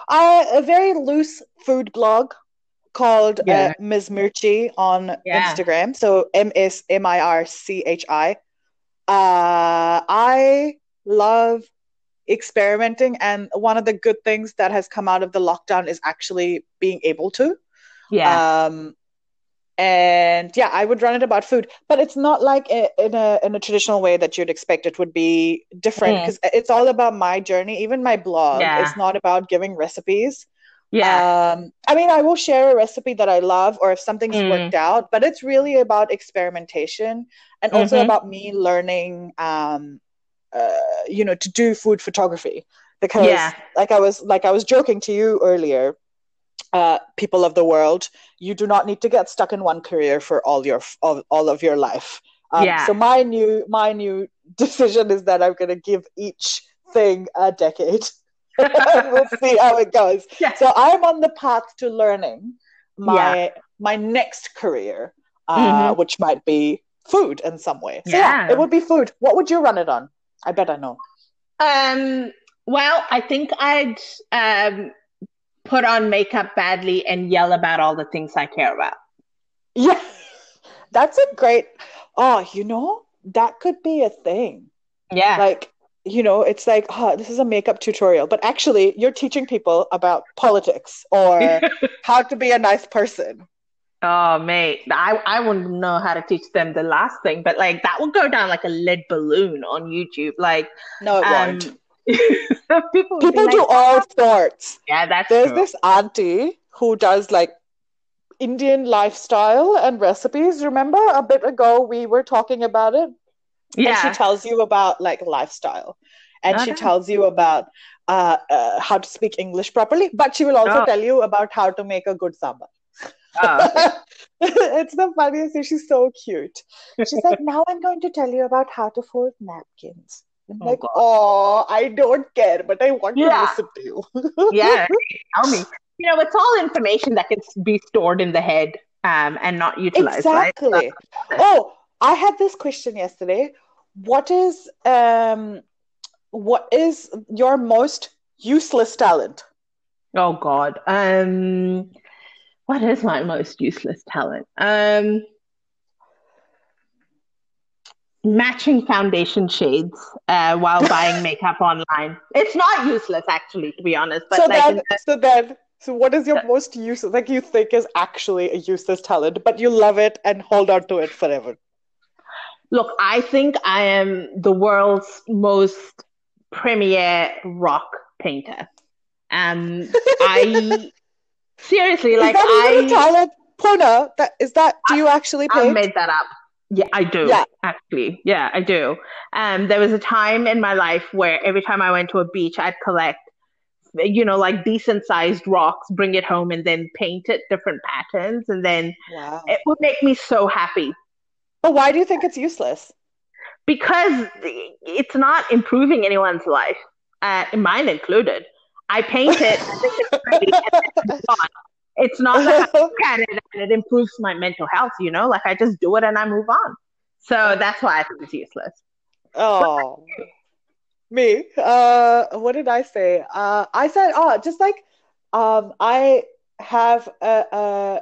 a very loose food blog called uh, yeah. uh, Ms. Mirchi on yeah. Instagram. So M S M I R C H I. Uh, I love experimenting, and one of the good things that has come out of the lockdown is actually being able to. Yeah. Um, and yeah, I would run it about food, but it's not like a, in a in a traditional way that you'd expect. It would be different because mm. it's all about my journey. Even my blog yeah. is not about giving recipes. Yeah. Um, I mean, I will share a recipe that I love or if something's mm. worked out, but it's really about experimentation and also mm-hmm. about me learning, um, uh, you know, to do food photography. Because, yeah. like I was, like I was joking to you earlier, uh, people of the world, you do not need to get stuck in one career for all your all, all of your life. Um, yeah. So my new my new decision is that I'm going to give each thing a decade. we'll see how it goes. Yeah. So I'm on the path to learning my yeah. my next career, uh, mm-hmm. which might be food in some way. So yeah. yeah, it would be food. What would you run it on? I bet I know. Um. Well, I think I'd um put on makeup badly and yell about all the things I care about. Yeah, that's a great. Oh, you know that could be a thing. Yeah, like you know, it's like, oh, this is a makeup tutorial, but actually, you're teaching people about politics or how to be a nice person. Oh, mate, I, I wouldn't know how to teach them the last thing, but like that would go down like a lead balloon on YouTube. Like, no, it um, won't. people people do like, all sorts. Yeah, that's there's true. this auntie who does like Indian lifestyle and recipes. Remember a bit ago we were talking about it? Yeah. And she tells you about like lifestyle. And okay. she tells you about uh, uh, how to speak English properly, but she will also oh. tell you about how to make a good sambar. Oh, it's the funniest thing. She's so cute. She's like, now I'm going to tell you about how to fold napkins. I'm Oh, like, God. oh, I don't care, but I want Yeah. to listen to you. yeah. Tell me. You know, it's all information that can be stored in the head um, and not utilized, right? Exactly. Oh, I had this question yesterday. What is um what is your most useless talent? Oh God. Um, what is my most useless talent? Um, matching foundation shades uh, while buying makeup online. It's not useless, actually, to be honest. But so like, then the- so then so what is your most useless like you think is actually a useless talent, but you love it and hold on to it forever? look, I think I am the world's most premier rock painter. Um, I seriously like Is that I. talent? Purna, that is that do you actually paint? I made that up. Yeah, I do. Yeah. Actually, yeah, I do. Um, there was a time in my life where every time I went to a beach, I'd collect, you know, like decent sized rocks, bring it home, and then paint it different patterns, and then Wow. it would make me so happy But why do you think it's useless? because it's not improving anyone's life, uh, mine included. I paint it, I think it's pretty, and then I move on. It's not that I look at it and it improves my mental health, you know, like I just do it and I move on. So that's why I think it's useless. Oh, me. Uh, what did I say? Uh, I said, oh, just like, um, I have a, a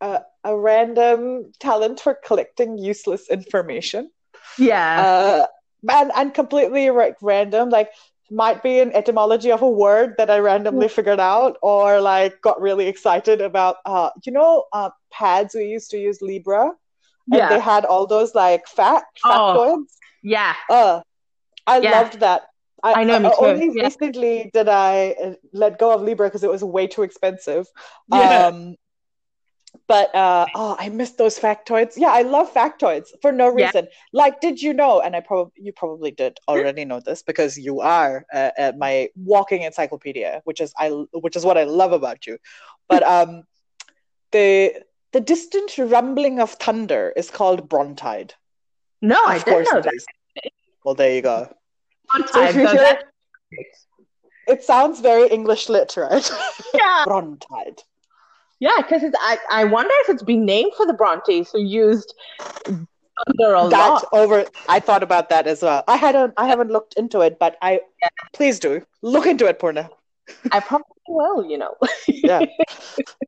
a a random talent for collecting useless information. Yeah. Uh, and and completely like random, like might be an etymology of a word that I randomly figured out, or like got really excited about. Uh, you know, uh, pads we used to use Libra, and yeah. they had all those like fact Oh. factoids. yeah. Uh, I Yeah. loved that. I, I know, me too. Only Yeah. recently did I uh, let go of Libra because it was way too expensive. Yeah. Um, but uh, oh, I missed those factoids. Yeah, I love factoids for no Yeah. reason. Like, did you know? And I probably you probably did already know this because you are uh, my walking encyclopedia, which is I which is what I love about you. But um, the the distant rumbling of thunder is called Brontide. No, I Of didn't course know it that. is. Well, there you go. On So if time. you So hear It sounds very English lit, right? yeah, Brontide. Yeah, because it's I, I wonder if it's been named for the Brontes who used thunder a That lot. over. I thought about that as well. I hadn't. I haven't looked into it, but I please do look into it, Purna. I probably will, you know. Yeah.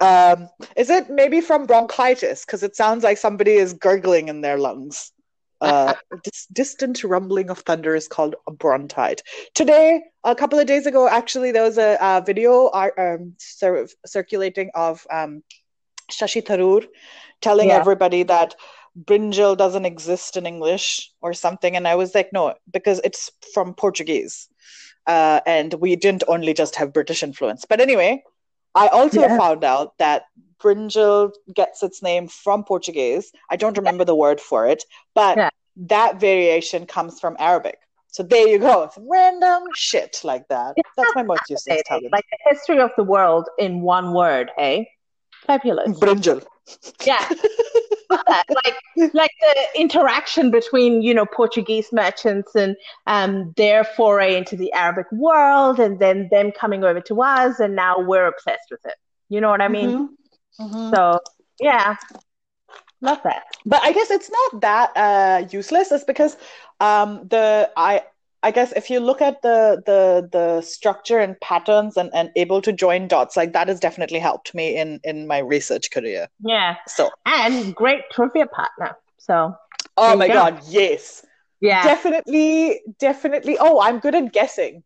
um, is it maybe from bronchitis? Because it sounds like somebody is gurgling in their lungs. Uh, dis- distant rumbling of thunder is called a brontide. Today, a couple of days ago, actually, there was a, uh video uh, um, cir- circulating of um, Shashi Tharoor telling Yeah. everybody that brinjal doesn't exist in English or something. And I was like, no, because it's from Portuguese. Uh, and we didn't only just have British influence. But anyway, I also Yeah. found out that brinjal gets its name from Portuguese. I don't remember the word for it, but Yeah. that variation comes from Arabic. So there you go. Some random shit like that. That's my most useless talent. like the history of the world in one word, hey? Fabulous. Brinjal. Yeah. like like the interaction between you know Portuguese merchants and um, their foray into the Arabic world, and then them coming over to us, and now we're obsessed with it. You know what I mean? Mhm. Mhm. So yeah, love that. But I guess it's not that uh, useless. It's because um, the I I guess if you look at the the the structure and patterns and, and able to join dots, like that has definitely helped me in in my research career. Yeah, So and great trivia partner. So oh my go. god, yes. yeah, Definitely, definitely. Oh, I'm good at guessing.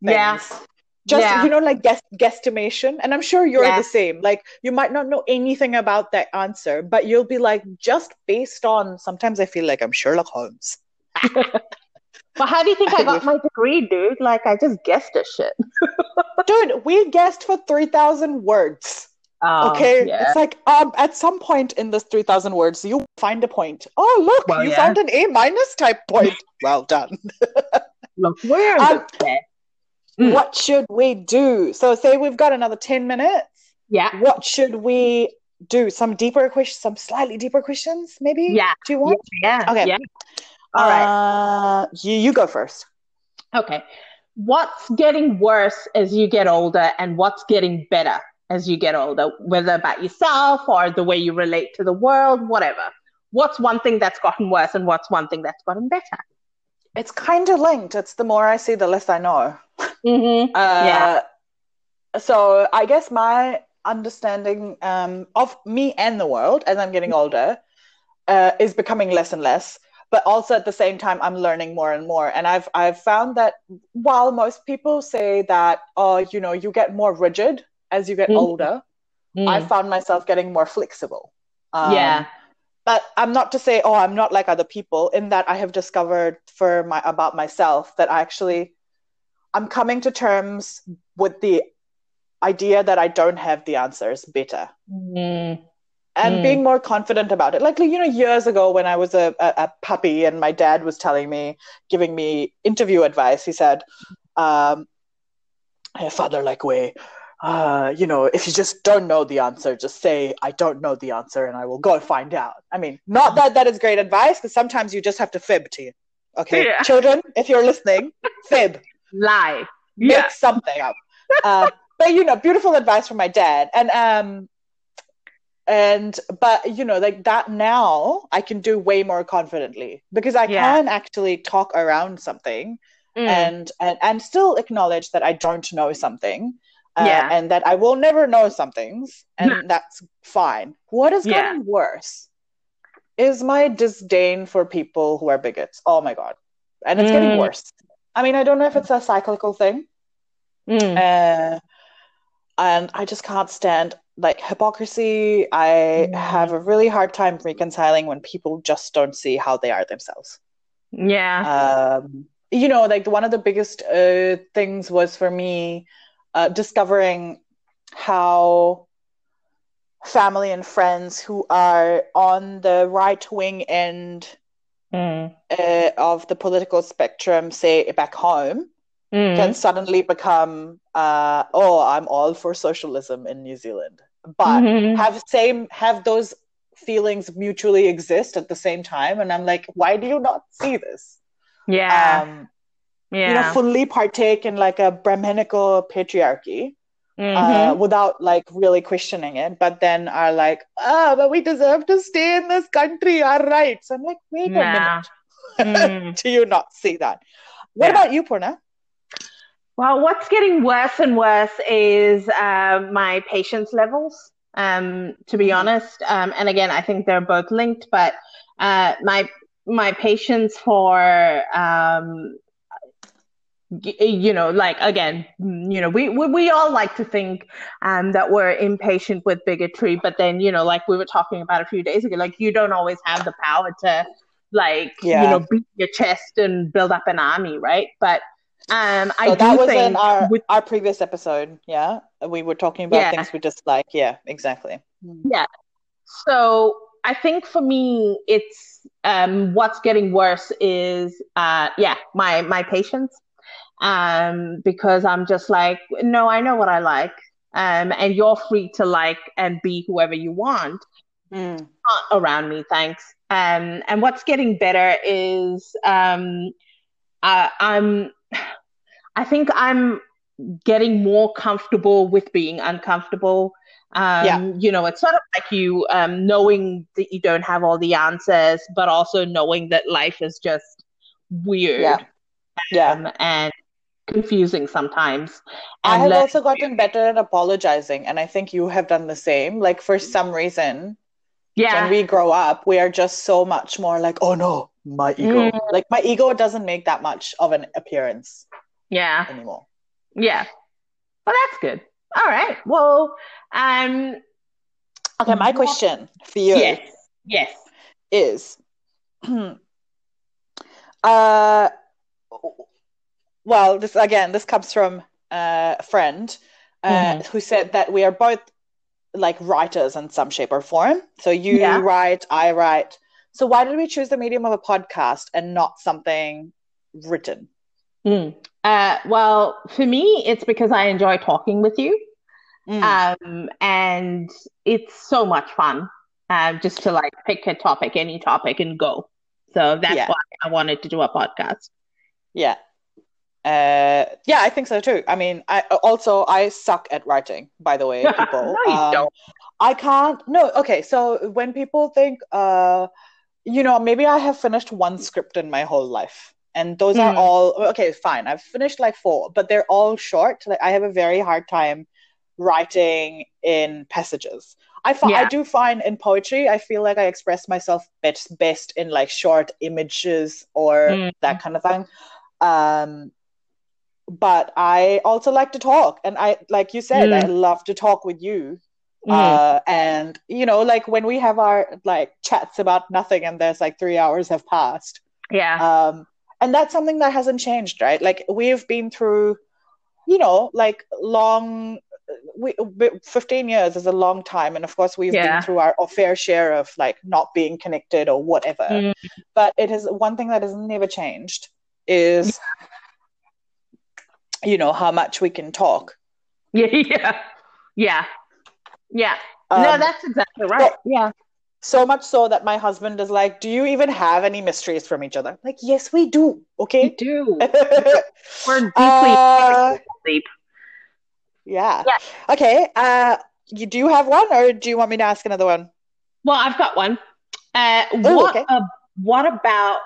yeah, things. Just Yeah. you know, like guess guesstimation, and I'm sure you're Yeah. the same. Like you might not know anything about that answer, but you'll be like, just based on. Sometimes I feel like I'm Sherlock Holmes. but how do you think I got my degree, dude? Like I just guessed a shit. Dude, we guessed for three thousand words. Oh, Okay, yeah. it's like um, at some point in this three thousand words, you find a point. Oh, look, Well, you found an A minus type point. well done. Look, we're Um, stead. Mm. What should we do? So, say we've got another ten minutes. Yeah. What should we do some deeper questions, some slightly deeper questions, maybe? Yeah. Do you want? Yeah. Okay. Yeah. All right. Uh, you, you go first. Okay. What's getting worse as you get older and what's getting better as you get older, whether about yourself or the way you relate to the world, whatever? What's one thing that's gotten worse and what's one thing that's gotten better? It's kind of linked. It's the more I see, the less I know. Mm-hmm. Uh, Yeah. So I guess my understanding um, of me and the world as I'm getting older uh, is becoming less and less. But also at the same time, I'm learning more and more. And I've I've found that while most people say that, oh, you know, you get more rigid as you get Mhm. older, Mm. I found myself getting more flexible. Um, yeah. But I'm not to say, oh, I'm not like other people. In that, I have discovered for my about myself that I actually, I'm coming to terms with the idea that I don't have the answers better, Mm. and Mm. being more confident about it. Like you know, years ago when I was a, a, a puppy and my dad was telling me, giving me interview advice, he said, um, "Hey, father, like way." Uh, you know, if you just don't know the answer, just say, I don't know the answer and I will go find out. I mean, not that that is great advice, because sometimes you just have to fib to you. Okay. Yeah. Children, if you're listening, fib, Lie. make Yeah. something up. Uh, but, you know, beautiful advice from my dad. And, um, and, but, you know, like that now I can do way more confidently because I Yeah. can actually talk around something Mm. and, and and still acknowledge that I don't know something, uh, Yeah. and that I will never know some things, and Yeah. that's fine. What has Yeah. worse is my disdain for people who are bigots. Oh my god, and it's getting Mm. worse. I mean, I don't know if it's a cyclical thing, Mm. uh, and I just can't stand like hypocrisy. I Mm. have a really hard time reconciling when people just don't see how they are themselves Yeah. um, you know, like one of the biggest uh, things was for me uh, discovering how family and friends who are on the right wing end Mm. uh, of the political spectrum, say back home, Mm. can suddenly become, uh, oh, I'm all for socialism in New Zealand, but Mhm. have same have those feelings mutually exist at the same time, and I'm like, why do you not see this? yeah. um, yeah. you know, fully partake in like a Brahminical patriarchy Mhm. uh, without like really questioning it, but then are like, ah, but we deserve to stay in this country, our rights. I'm like, wait Yeah. a minute. Mm. Do you not see that? What Yeah. about you, Purna? Well, what's getting worse and worse is uh, my patience levels. Um, to be Mhm. honest, um, and again, I think they're both linked. But uh, my my patience for um, you know, like again, you know, we we, we all like to think um, that we're impatient with bigotry, but then you know, like we were talking about a few days ago, like you don't always have the power to like Yeah. you know beat your chest and build up an army, right? But um, I So that was think in our, with our previous episode. Yeah. We were talking about Yeah. things we dislike. Yeah, exactly. Yeah so I think for me, it's um, what's getting worse is uh, yeah, my my patience. Um, because I'm just like, no, I know what I like. Um, and you're free to like and be whoever you want Mm. Not around me, thanks. Um, and what's getting better is um, uh, I'm, I think I'm getting more comfortable with being uncomfortable. Um, Yeah. You know, it's sort of like you um, knowing that you don't have all the answers, but also knowing that life is just weird Yeah. Yeah. um, and confusing sometimes. I have let- also gotten better at apologizing, and I think you have done the same. Like for some reason, yeah, when we grow up, we are just so much more like, oh no, my ego. Mm. Like my ego doesn't make that much of an appearance yeah. anymore. Yeah. Well, that's good. All right. Well, um, Okay, my question for you yes, yes. is uh well, this again, this comes from uh, a friend uh, Mhm. who said that we are both like writers in some shape or form. So you Yeah. write, I write. So why did we choose the medium of a podcast and not something written? Mm. Uh, well, for me, it's because I enjoy talking with you. Mm. Um, and it's so much fun uh, just to like pick a topic, any topic, and go. So that's yeah. why I wanted to do a podcast. Yeah. Uh, yeah, I think so too. I mean, I also I suck at writing. By the way, people. no, um, don't. I can't. No. Okay. So when people think, uh, you know, maybe I have finished one script in my whole life, and those mm. are all okay. Fine. I've finished like four, but they're all short. Like I have a very hard time writing in passages. I fi- yeah. I do find in poetry, I feel like I express myself best best in like short images or mm. that kind of thing. Um, but I also like to talk, and I like you said, mm. I love to talk with you. Mm. Uh, and you know, like when we have our like chats about nothing, and there's like three hours have passed. Yeah. Um, and that's something that hasn't changed, right? Like we've been through, you know, like long we, 15 years is a long time and of course we've yeah. been through our, our, fair share of like not being connected or whatever mm. but it is one thing that has never changed is you know how much we can talk yeah yeah yeah yeah um, no that's exactly right yeah so much so that my husband is like, "Do you even have any mysteries from each other?" Like, yes, we do. Okay, we do. We're deeply uh, deep. Yeah. yeah. Okay. Uh, you do have one, or do you want me to ask another one? Well, I've got one. Uh, Ooh, what okay. uh, What about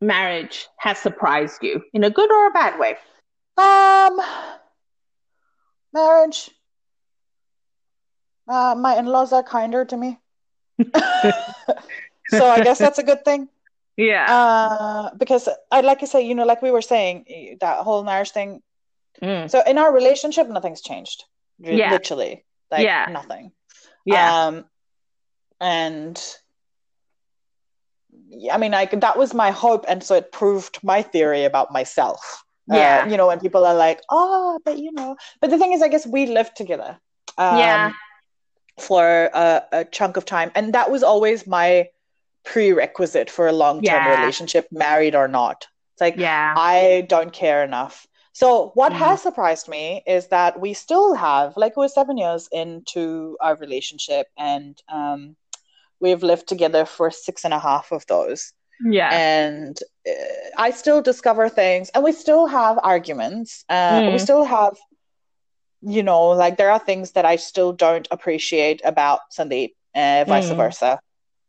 marriage has surprised you in a good or a bad way? Um, marriage. Uh, my in-laws are kinder to me. so I guess that's a good thing. Yeah. Uh, because I like to say, you know, like we were saying, that whole marriage thing Mm. So in our relationship, nothing's changed. Yeah. Literally. Like yeah. nothing. Yeah. Um, and I mean, like that was my hope, and so it proved my theory about myself. Yeah, uh, you know, when people are like, "Oh, but you know," but the thing is, I guess we lived together. Um, yeah. For a, a, chunk of time, and that was always my prerequisite for a long-term yeah. relationship, married or not. It's like, yeah, I don't care enough so what mm. has surprised me is that we still have, like, we're seven years into our relationship, and um, we've lived together for six and a half of those. Yeah, and uh, I still discover things, and we still have arguments. Uh, mm. We still have, you know, like there are things that I still don't appreciate about Sandeep, uh, vice mm. versa.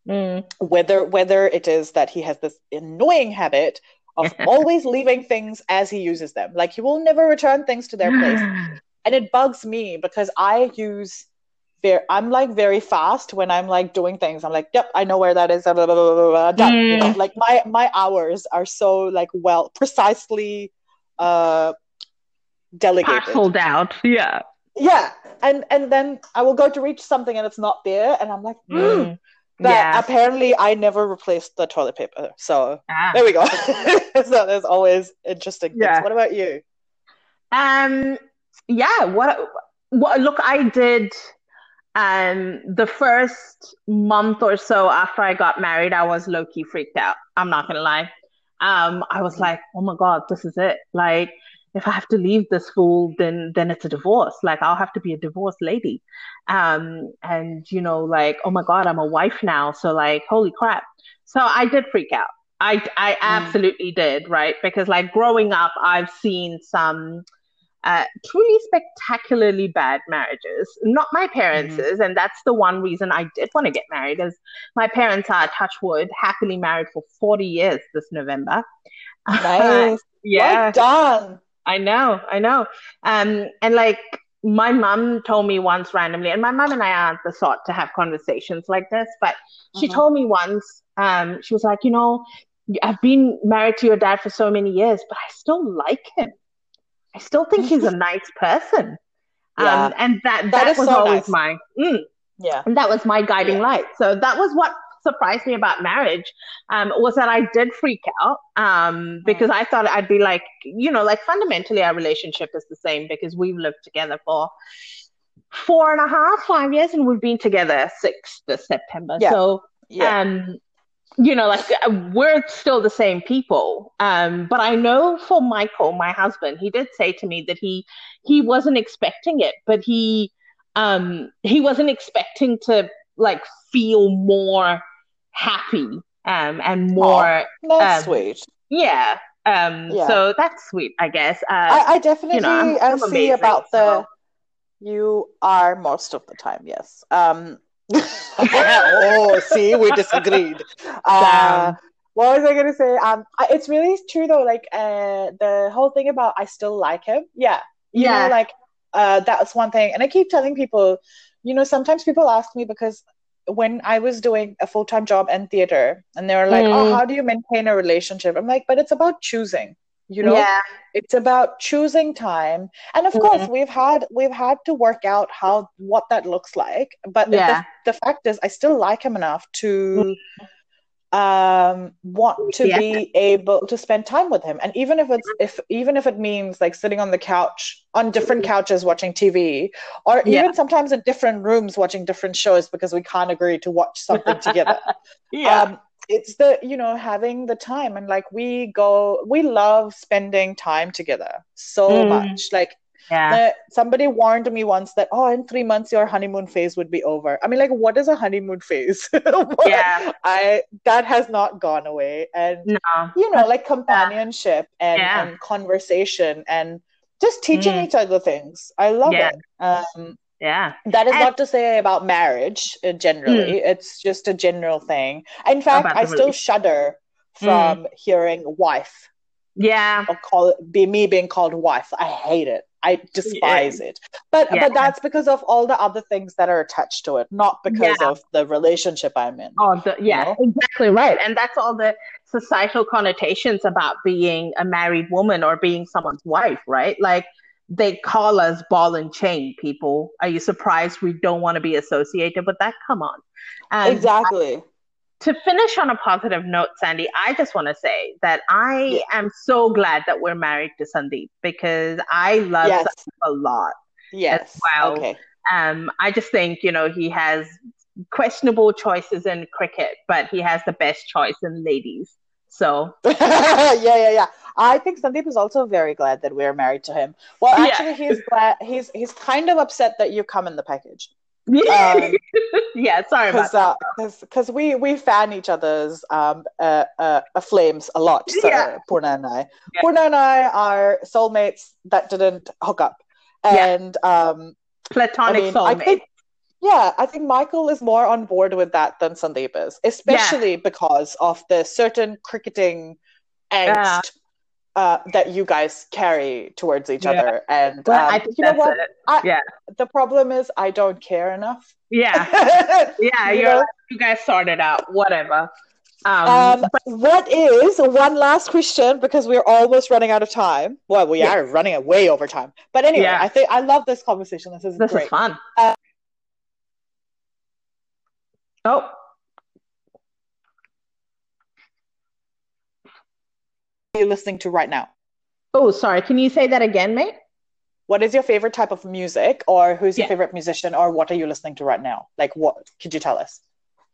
Mm. Whether whether it is that he has this annoying habit of always leaving things as he uses them. Like he will never return things to their place. and it bugs me because I use very I'm like very fast when I'm like doing things. I'm like, yep, I know where that is. Blah, blah, blah, done. Mm. You know, mm. like my my hours are so like well precisely uh delegated. Parceled out. Yeah. Yeah. And and then I will go to reach something and it's not there. And I'm like, mm. But yeah. apparently I never replaced the toilet paper. So ah. there we go. so there's always interesting yeah. What about you? Um yeah, what what look I did um the first month or so after I got married, I was low key freaked out. I'm not gonna lie. Um, I was like, oh my god, this is it. Like if I have to leave this fool, then then it's a divorce. Like I'll have to be a divorced lady. Um, and you know, like, oh my God, I'm a wife now. So like, holy crap. So I did freak out. I I mm. absolutely did, right? Because like growing up, I've seen some uh, truly spectacularly bad marriages. Not my parents', mm-hmm. and that's the one reason I did want to get married. Is my parents are touch wood happily married for forty years this November. Nice. yeah. Well done. I know, I know. Um, and like my mom told me once randomly, and my mom and I aren't the sort to have conversations like this, but she mm-hmm. told me once, um, she was like, you know, I've been married to your dad for so many years, but I still like him. I still think he's a nice person. Yeah. Um, and that, that, that was so always nice. my, mm, yeah. And that was my guiding yeah. light. So that was what surprised me about marriage um, was that I did freak out um, because I thought I'd be like, you know, like fundamentally our relationship is the same because we've lived together for four and a half, five years, and we've been together six this September. Yeah. So, yeah. um, you know, like uh, we're still the same people. Um, but I know for Michael, my husband, he did say to me that he he wasn't expecting it, but he um he wasn't expecting to like feel more happy um and more oh, that's um, sweet. Yeah. Um Yeah. so that's sweet, I guess. Uh I, I definitely you know, uh, see amazing, about the you are most of the time, yes. Um oh, see, we disagreed. Uh, what was I gonna say? Um, I- it's really true though. Like, uh, the whole thing about I still like him. Yeah, you Yeah. know, like, uh, that's one thing. And I keep telling people, you know, sometimes people ask me because when I was doing a full time job in theater, and they were like, Mm. "Oh, how do you maintain a relationship?" I'm like, "But it's about choosing." You know, yeah. it's about choosing time and of Mhm. course we've had we've had to work out how what that looks like but Yeah. the, fact is i still like him enough to um want to Yeah. be able to spend time with him and even if it's if even if it means like sitting on the couch on different couches watching tv or Yeah. even sometimes in different rooms watching different shows because we can't agree to watch something together Yeah. um it's the you know having the time and like we go we love spending time together so Mm. much like yeah. somebody warned me once that oh in three months your honeymoon phase would be over i mean like what is a honeymoon phase Yeah. i that has not gone away and No. you know like companionship and, Yeah. and conversation and just teaching Mm. each other things i love Yeah. it um Yeah. that is And- not to say about marriage uh, generally. It's just a general thing. In fact, I still shudder from hearing wife Yeah. or call it be me being called wife. I hate it. I despise it. But Yeah. but that's because of all the other things that are attached to it, not because Yeah. of the relationship I'm in. Oh, the, yeah, know? exactly right. And that's all the societal connotations about being a married woman or being someone's wife, right? Like they call us ball and chain people. Are you surprised we don't want to be associated with that? Come on. And exactly. To finish on a positive note, Sandy, I just want to say that I Yeah. am so glad that we're married to Sandeep because I love Yes. Sandeep a lot. Yes. well. Okay. Um, I just think, you know, he has questionable choices in cricket, but he has the best choice in ladies. So, yeah, yeah, yeah. I think Sandeep is also very glad that we're married to him. Well, Yeah. actually, he's glad. He's he's kind of upset that you come in the package. yeah, Um, sorry about that. because because we we fan each other's um uh, uh, uh flames a lot. So, Yeah. Purna and I. Yeah. Purna and I are soulmates that didn't hook up, Yeah. and um Platonic I mean, I think- yeah, I think Michael is more on board with that than Sandeep is, especially because of the certain cricketing angst. Yeah. Uh, that you guys carry towards each Yeah. other, and well, um, I think you know what? it. I, Yeah. The problem is I don't care enough. Yeah, yeah, You you're know? like, you guys sorted out, whatever. Um, Um, what is one last question because we're almost running out of time? Well, we Yeah. are running way over time. But anyway, Yeah. I think I love this conversation. This is this great. is fun. Uh, oh, What are you listening to right now? oh, sorry. Can you say that again, mate? What is your favorite type of music, or who's your Yeah. favorite musician, or what are you listening to right now? Like, what could you tell us?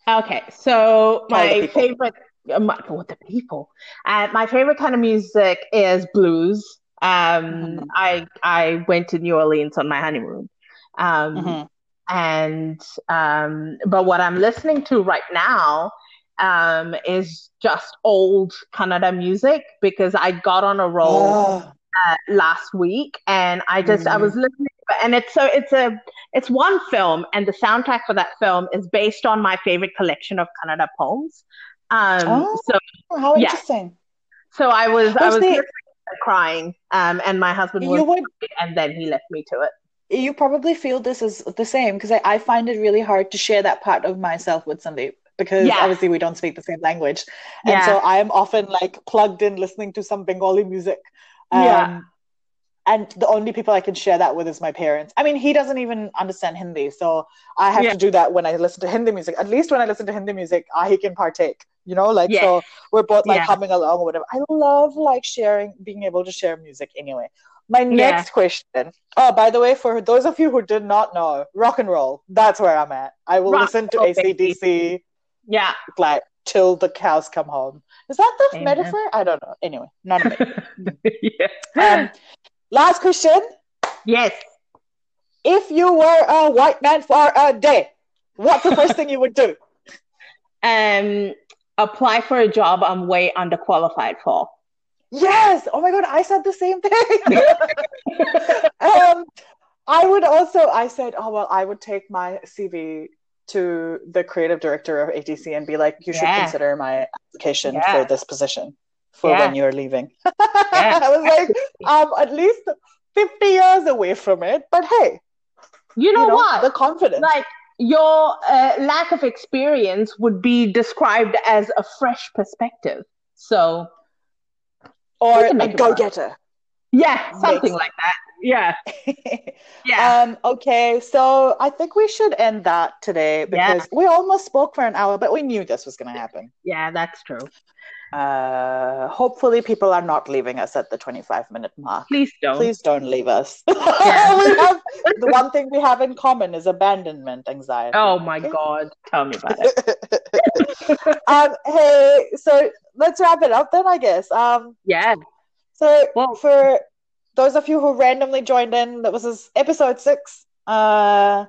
Okay, so my favorite, uh, my, what the people? Uh, my favorite kind of music is blues. Um, Mhm. I I went to New Orleans on my honeymoon, um, Mhm. and um, but what I'm listening to right now um, is just old Kannada music because I got on a roll Oh, uh, last week and I just I Mhm. was listening and it's so it's a it's one film and the soundtrack for that film is based on my favorite collection of Kannada poems. Um Oh. so how Yeah. interesting! so I was I was the- crying um and my husband was would and then he left me to it. you probably feel this is the same because I, I find it really hard to share that part of myself with Sandeep because Yeah. obviously we don't speak the same language. And Yeah. so I am often like plugged in listening to some Bengali music. Um, Yeah. And the only people I can share that with is my parents. I mean, he doesn't even understand Hindi. So I have Yeah. to do that when I listen to Hindi music. At least when I listen to Hindi music, I can partake, you know, like, Yeah. so we're both like Yeah. humming along or whatever. I love like sharing, being able to share music anyway. My Yeah. next question. Oh, by the way, for those of you who did not know, rock and roll. That's where I'm at. I will Rock listen to and roll, baby. ACDC Yeah. like till the cows come home. Is that the Amen. metaphor? I don't know. Anyway, not a yeah. Um, last question. Yes. If you were a white man for a day, what's the first thing you would do? Um, apply for a job I'm way underqualified for. Yes. Oh my god, I said the same thing. um, I would also. I said, oh well, I would take my CV to the creative director of ATC and be like, you should yeah. consider my application yeah. for this position for yeah. when you're leaving. I was like, I'm at least 50 years away from it, but hey, you know, you know what? The confidence. Like your uh, lack of experience would be described as a fresh perspective. So, or a go getter. Yeah, something like that. Yeah. yeah. Um, okay, so I think we should end that today because yeah. we almost spoke for an hour, but we knew this was going to happen. Yeah, that's true. Uh, hopefully, people are not leaving us at the 25 minute mark. Please don't. Please don't leave us. Yeah. we have, the one thing we have in common is abandonment anxiety. Oh my? God. Tell me about it. um, hey, so let's wrap it up then, I guess. Um, yeah. So, well, for those of you who randomly joined in, that was this episode six uh,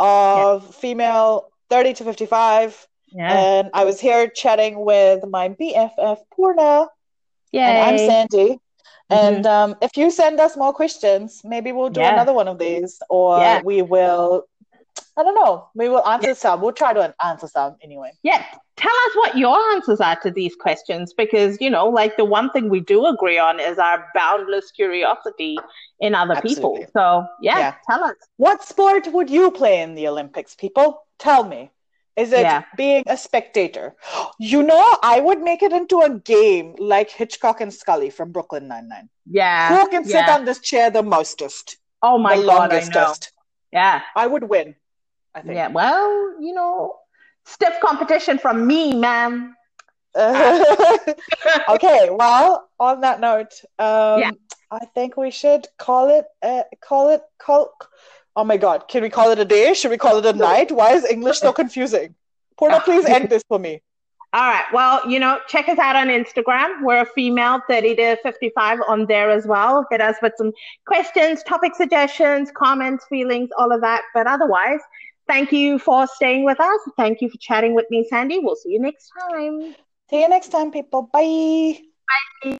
of yeah. female 30 to 55. Yeah. And I was here chatting with my BFF Purna. Yeah. And I'm Sandy. Mm-hmm. And um, if you send us more questions, maybe we'll do yeah. another one of these, or yeah. we will. I don't know. We will answer some. We'll try to answer some anyway. Yeah. Tell us what your answers are to these questions because, you know, like the one thing we do agree on is our boundless curiosity in other Absolutely. people. So, yeah, tell us. What sport would you play in the Olympics, people? Tell me. Is it yeah. being a spectator? You know, I would make it into a game like Hitchcock and Scully from Brooklyn Nine Nine. Yeah. Who can sit yeah. on this chair the mostest? Oh my the god, longestest. I know. Yeah. I would win. I think. Yeah. Well, you know, stiff competition from me, ma'am. okay. Well, on that note, um, yeah. I think we should call it. Uh, call it. Call Oh my God, can we call it a day? Should we call it a night? Why is English so confusing? Purna, please end this for me. All right. Well, you know, check us out on Instagram. We're a female 30 to 55 on there as well. Hit us with some questions, topic suggestions, comments, feelings, all of that. But otherwise, Thank you for staying with us. Thank you for chatting with me, Sandy. We'll see you next time. See you next time, people. Bye. Bye.